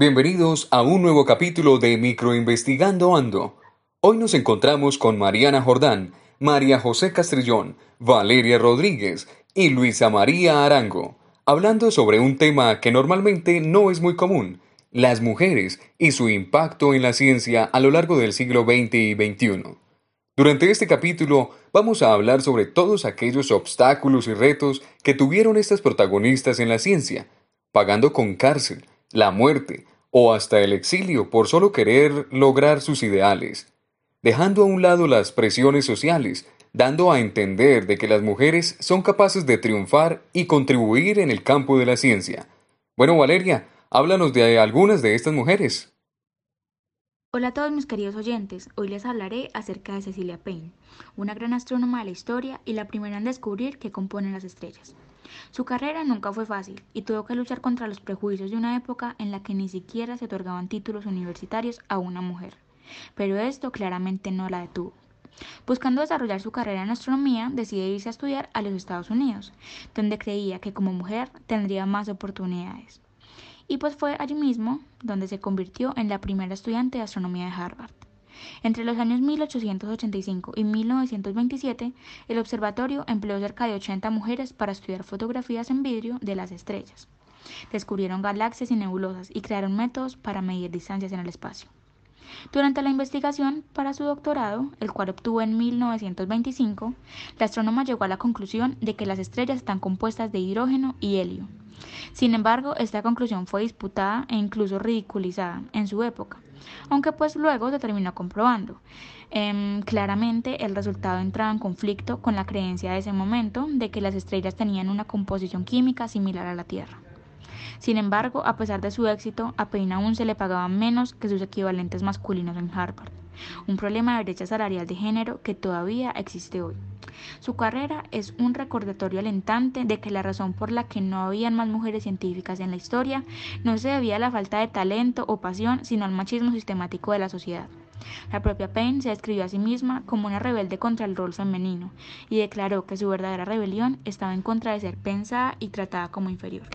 Bienvenidos a un nuevo capítulo de Microinvestigando Ando. Hoy nos encontramos con Mariana Jordán, María José Castrillón, Valeria Rodríguez y Luisa María Arango, hablando sobre un tema que normalmente no es muy común, las mujeres y su impacto en la ciencia a lo largo del siglo XX y XXI. Durante este capítulo vamos a hablar sobre todos aquellos obstáculos y retos que tuvieron estas protagonistas en la ciencia, pagando con cárcel, la muerte o hasta el exilio por solo querer lograr sus ideales, dejando a un lado las presiones sociales, dando a entender de que las mujeres son capaces de triunfar y contribuir en el campo de la ciencia. Bueno, Valeria, háblanos de algunas de estas mujeres. Hola a todos mis queridos oyentes, hoy les hablaré acerca de Cecilia Payne, una gran astrónoma de la historia y la primera en descubrir qué componen las estrellas. Su carrera nunca fue fácil y tuvo que luchar contra los prejuicios de una época en la que ni siquiera se otorgaban títulos universitarios a una mujer, pero esto claramente no la detuvo. Buscando desarrollar su carrera en astronomía, decide irse a estudiar a los Estados Unidos, donde creía que como mujer tendría más oportunidades. Y pues fue allí mismo donde se convirtió en la primera estudiante de astronomía de Harvard. Entre los años 1885 y 1927, el observatorio empleó cerca de 80 mujeres para estudiar fotografías en vidrio de las estrellas. Descubrieron galaxias y nebulosas y crearon métodos para medir distancias en el espacio. Durante la investigación para su doctorado, el cual obtuvo en 1925, la astrónoma llegó a la conclusión de que las estrellas están compuestas de hidrógeno y helio. Sin embargo, esta conclusión fue disputada e incluso ridiculizada en su época, aunque pues luego se terminó comprobando. Em, claramente el resultado entraba en conflicto con la creencia de ese momento de que las estrellas tenían una composición química similar a la Tierra. Sin embargo, a pesar de su éxito, a Payne aún se le pagaba menos que sus equivalentes masculinos en Harvard, un problema de brecha salarial de género que todavía existe hoy. Su carrera es un recordatorio alentante de que la razón por la que no habían más mujeres científicas en la historia no se debía a la falta de talento o pasión, sino al machismo sistemático de la sociedad. La propia Payne se describió a sí misma como una rebelde contra el rol femenino y declaró que su verdadera rebelión estaba en contra de ser pensada y tratada como inferior.